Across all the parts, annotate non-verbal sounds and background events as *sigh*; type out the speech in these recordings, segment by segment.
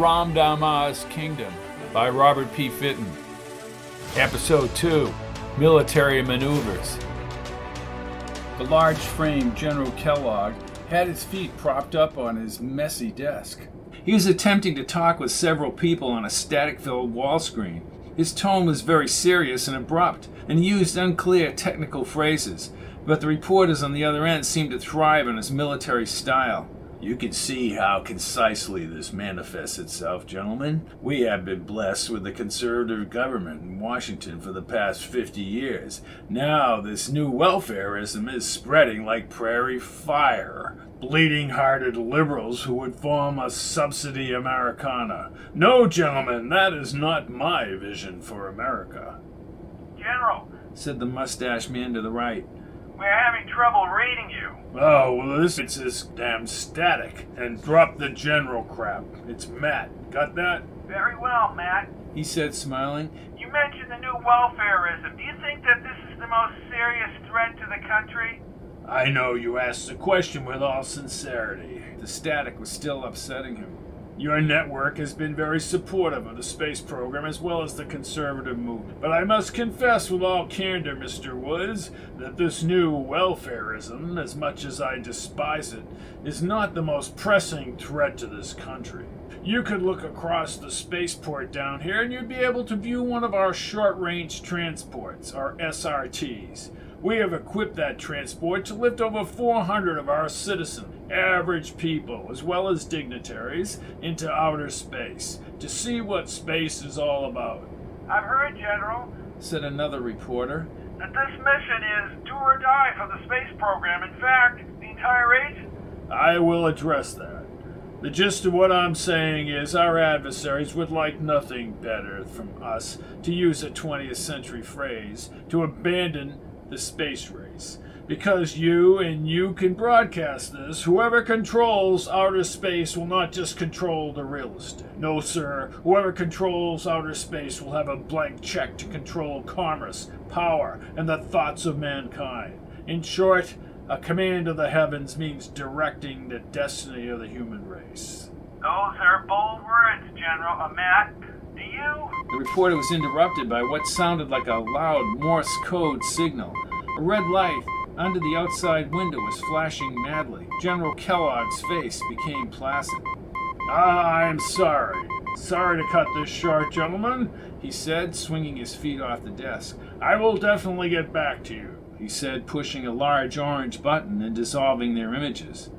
Ramdama's Kingdom by Robert P. Fitton. Episode 2 Military Maneuvers. The large framed General Kellogg had his feet propped up on his messy desk. He was attempting to talk with several people on a static filled wall screen. His tone was very serious and abrupt, and used unclear technical phrases, but the reporters on the other end seemed to thrive on his military style. You can see how concisely this manifests itself, gentlemen. We have been blessed with a conservative government in Washington for the past 50 years. Now, this new welfareism is spreading like prairie fire. Bleeding hearted liberals who would form a subsidy Americana. No, gentlemen, that is not my vision for America. General, said the mustache man to the right. We're having trouble reading you. Oh, well, this it's this damn static. And drop the general crap. It's Matt. Got that? Very well, Matt. He said, smiling. You mentioned the new welfareism. Do you think that this is the most serious threat to the country? I know you asked the question with all sincerity. The static was still upsetting him. Your network has been very supportive of the space program as well as the conservative movement. But I must confess with all candor, Mr. Woods, that this new welfareism, as much as I despise it, is not the most pressing threat to this country. You could look across the spaceport down here and you'd be able to view one of our short range transports, our SRTs. We have equipped that transport to lift over 400 of our citizens, average people, as well as dignitaries, into outer space to see what space is all about. I've heard, General, said another reporter, that this mission is do or die for the space program. In fact, the entire age. I will address that. The gist of what I'm saying is our adversaries would like nothing better from us, to use a 20th century phrase, to abandon the space race. Because you and you can broadcast this, whoever controls outer space will not just control the real estate. No, sir. Whoever controls outer space will have a blank check to control commerce, power, and the thoughts of mankind. In short, a command of the heavens means directing the destiny of the human race. Those are bold words, General Amat. Do you? The reporter was interrupted by what sounded like a loud Morse code signal. A red light under the outside window was flashing madly. General Kellogg's face became placid. Ah, I'm sorry. Sorry to cut this short, gentlemen, he said, swinging his feet off the desk. I will definitely get back to you, he said, pushing a large orange button and dissolving their images.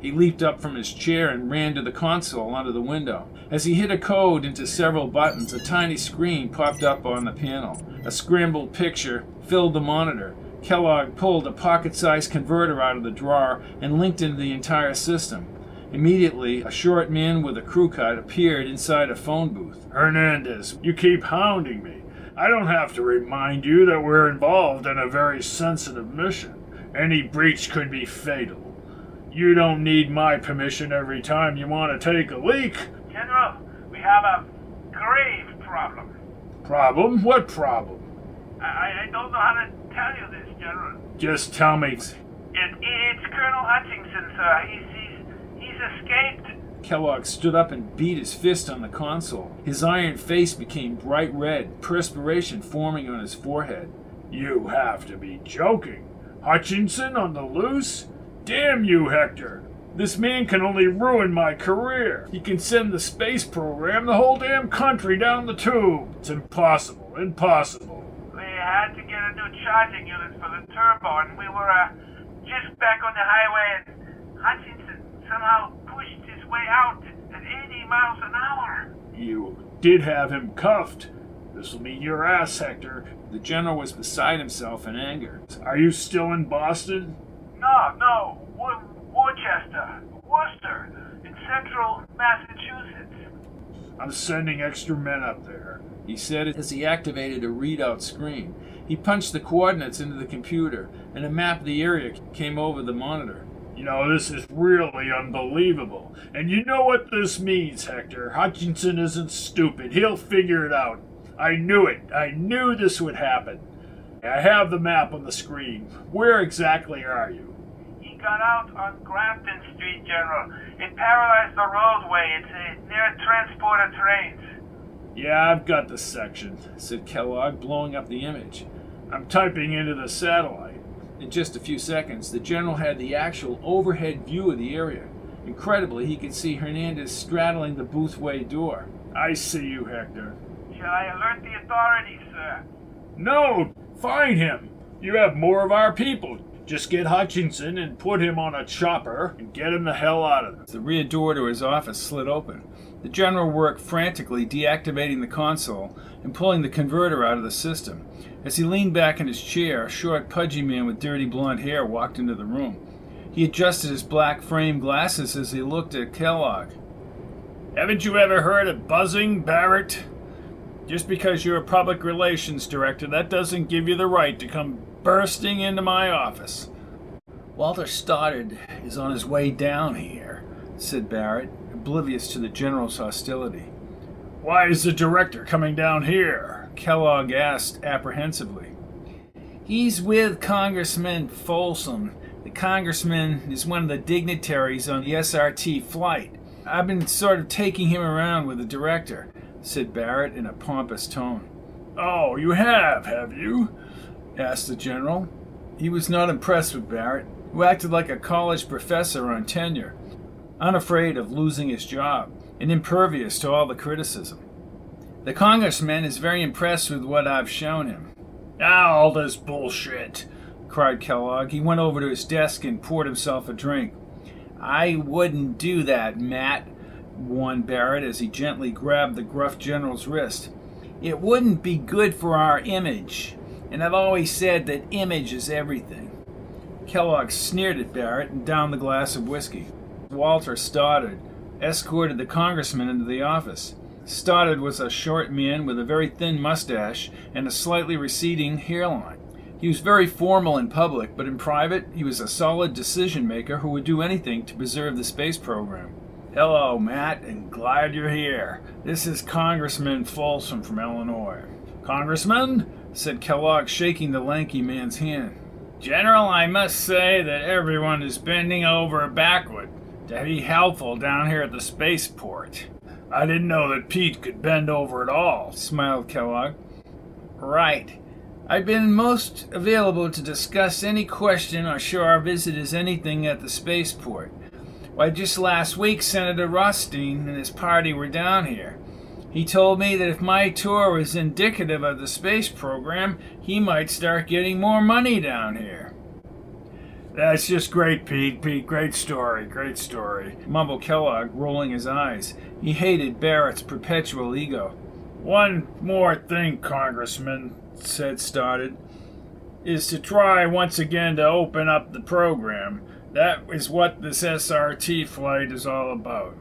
He leaped up from his chair and ran to the console under the window. As he hit a code into several buttons, a tiny screen popped up on the panel. A scrambled picture filled the monitor. Kellogg pulled a pocket sized converter out of the drawer and linked into the entire system. Immediately, a short man with a crew cut appeared inside a phone booth. Hernandez, you keep hounding me. I don't have to remind you that we're involved in a very sensitive mission. Any breach could be fatal. You don't need my permission every time you want to take a leak. General, we have a grave problem. Problem? What problem? I, I don't know how to tell you this, General. Just tell me. It, it's Colonel Hutchinson, sir. He's, he's, he's escaped. Kellogg stood up and beat his fist on the console. His iron face became bright red, perspiration forming on his forehead. You have to be joking. Hutchinson on the loose? Damn you, Hector! This man can only ruin my career. He can send the space program, the whole damn country down the tube. It's impossible, impossible. We had to get a new charging unit for the turbo, and we were uh, just back on the highway, and Hutchinson somehow way out at 80 miles an hour. You did have him cuffed. This'll mean your ass, Hector. The general was beside himself in anger. Are you still in Boston? No, no, Worcester, Worcester, in central Massachusetts. I'm sending extra men up there, he said as he activated a readout screen. He punched the coordinates into the computer, and a map of the area came over the monitor. You know, this is really unbelievable. And you know what this means, Hector. Hutchinson isn't stupid. He'll figure it out. I knew it. I knew this would happen. I have the map on the screen. Where exactly are you? He got out on Grafton Street, General. It paralyzed the roadway. It's uh, near transporter trains. Yeah, I've got the section, said Kellogg, blowing up the image. I'm typing into the satellite. In just a few seconds, the general had the actual overhead view of the area. Incredibly, he could see Hernandez straddling the boothway door. I see you, Hector. Shall I alert the authorities, sir? No! Find him! You have more of our people. Just get Hutchinson and put him on a chopper and get him the hell out of there. The rear door to his office slid open. The general worked frantically deactivating the console and pulling the converter out of the system. As he leaned back in his chair, a short, pudgy man with dirty blond hair walked into the room. He adjusted his black frame glasses as he looked at Kellogg. Haven't you ever heard of buzzing, Barrett? Just because you're a public relations director, that doesn't give you the right to come bursting into my office. Walter Stoddard is on his way down here, said Barrett, oblivious to the general's hostility. Why is the director coming down here? Kellogg asked apprehensively. He's with Congressman Folsom. The congressman is one of the dignitaries on the SRT flight. I've been sort of taking him around with the director, said Barrett in a pompous tone. Oh, you have, have you? asked the general. He was not impressed with Barrett, who acted like a college professor on tenure, unafraid of losing his job and impervious to all the criticism. The congressman is very impressed with what I've shown him. Ah, all this bullshit, cried Kellogg. He went over to his desk and poured himself a drink. I wouldn't do that, Matt, warned Barrett as he gently grabbed the gruff general's wrist. It wouldn't be good for our image, and I've always said that image is everything. Kellogg sneered at Barrett and downed the glass of whiskey. Walter Stoddard escorted the congressman into the office. Stoddard was a short man with a very thin mustache and a slightly receding hairline. He was very formal in public, but in private, he was a solid decision maker who would do anything to preserve the space program. Hello, Matt, and glad you're here. This is Congressman Folsom from Illinois. Congressman? said Kellogg, shaking the lanky man's hand. General, I must say that everyone is bending over backward to be helpful down here at the spaceport. I didn't know that Pete could bend over at all, smiled Kellogg. Right. I've been most available to discuss any question or show our visitors anything at the spaceport. Why, just last week, Senator Rothstein and his party were down here. He told me that if my tour was indicative of the space program, he might start getting more money down here. That's just great, Pete. Pete, great story, great story. Mumbled Kellogg, rolling his eyes. He hated Barrett's perpetual ego. One more thing, Congressman, said Stoddard, is to try once again to open up the program. That is what this SRT flight is all about.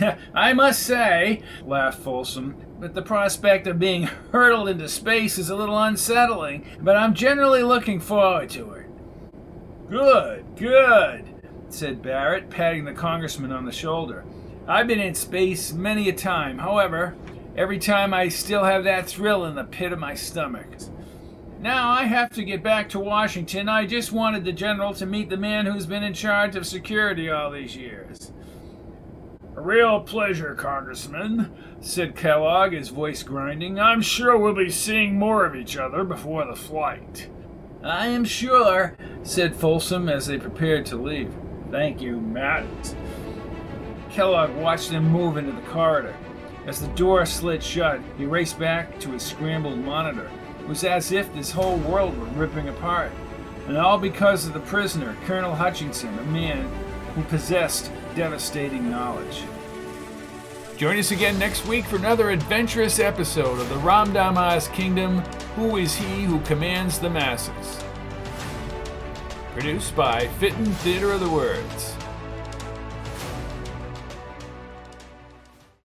*laughs* I must say, laughed Folsom, that the prospect of being hurtled into space is a little unsettling, but I'm generally looking forward to it. Good, good, said Barrett, patting the congressman on the shoulder. I've been in space many a time. However, every time I still have that thrill in the pit of my stomach. Now I have to get back to Washington. I just wanted the general to meet the man who's been in charge of security all these years. A real pleasure, Congressman, said Kellogg, his voice grinding. I'm sure we'll be seeing more of each other before the flight. I am sure, said Folsom as they prepared to leave. Thank you, Matt. Kellogg watched them move into the corridor. As the door slid shut, he raced back to his scrambled monitor. It was as if this whole world were ripping apart. And all because of the prisoner, Colonel Hutchinson, a man who possessed devastating knowledge. Join us again next week for another adventurous episode of the Ramdamas Kingdom Who is He Who Commands the Masses? Produced by Fitton Theater of the Words.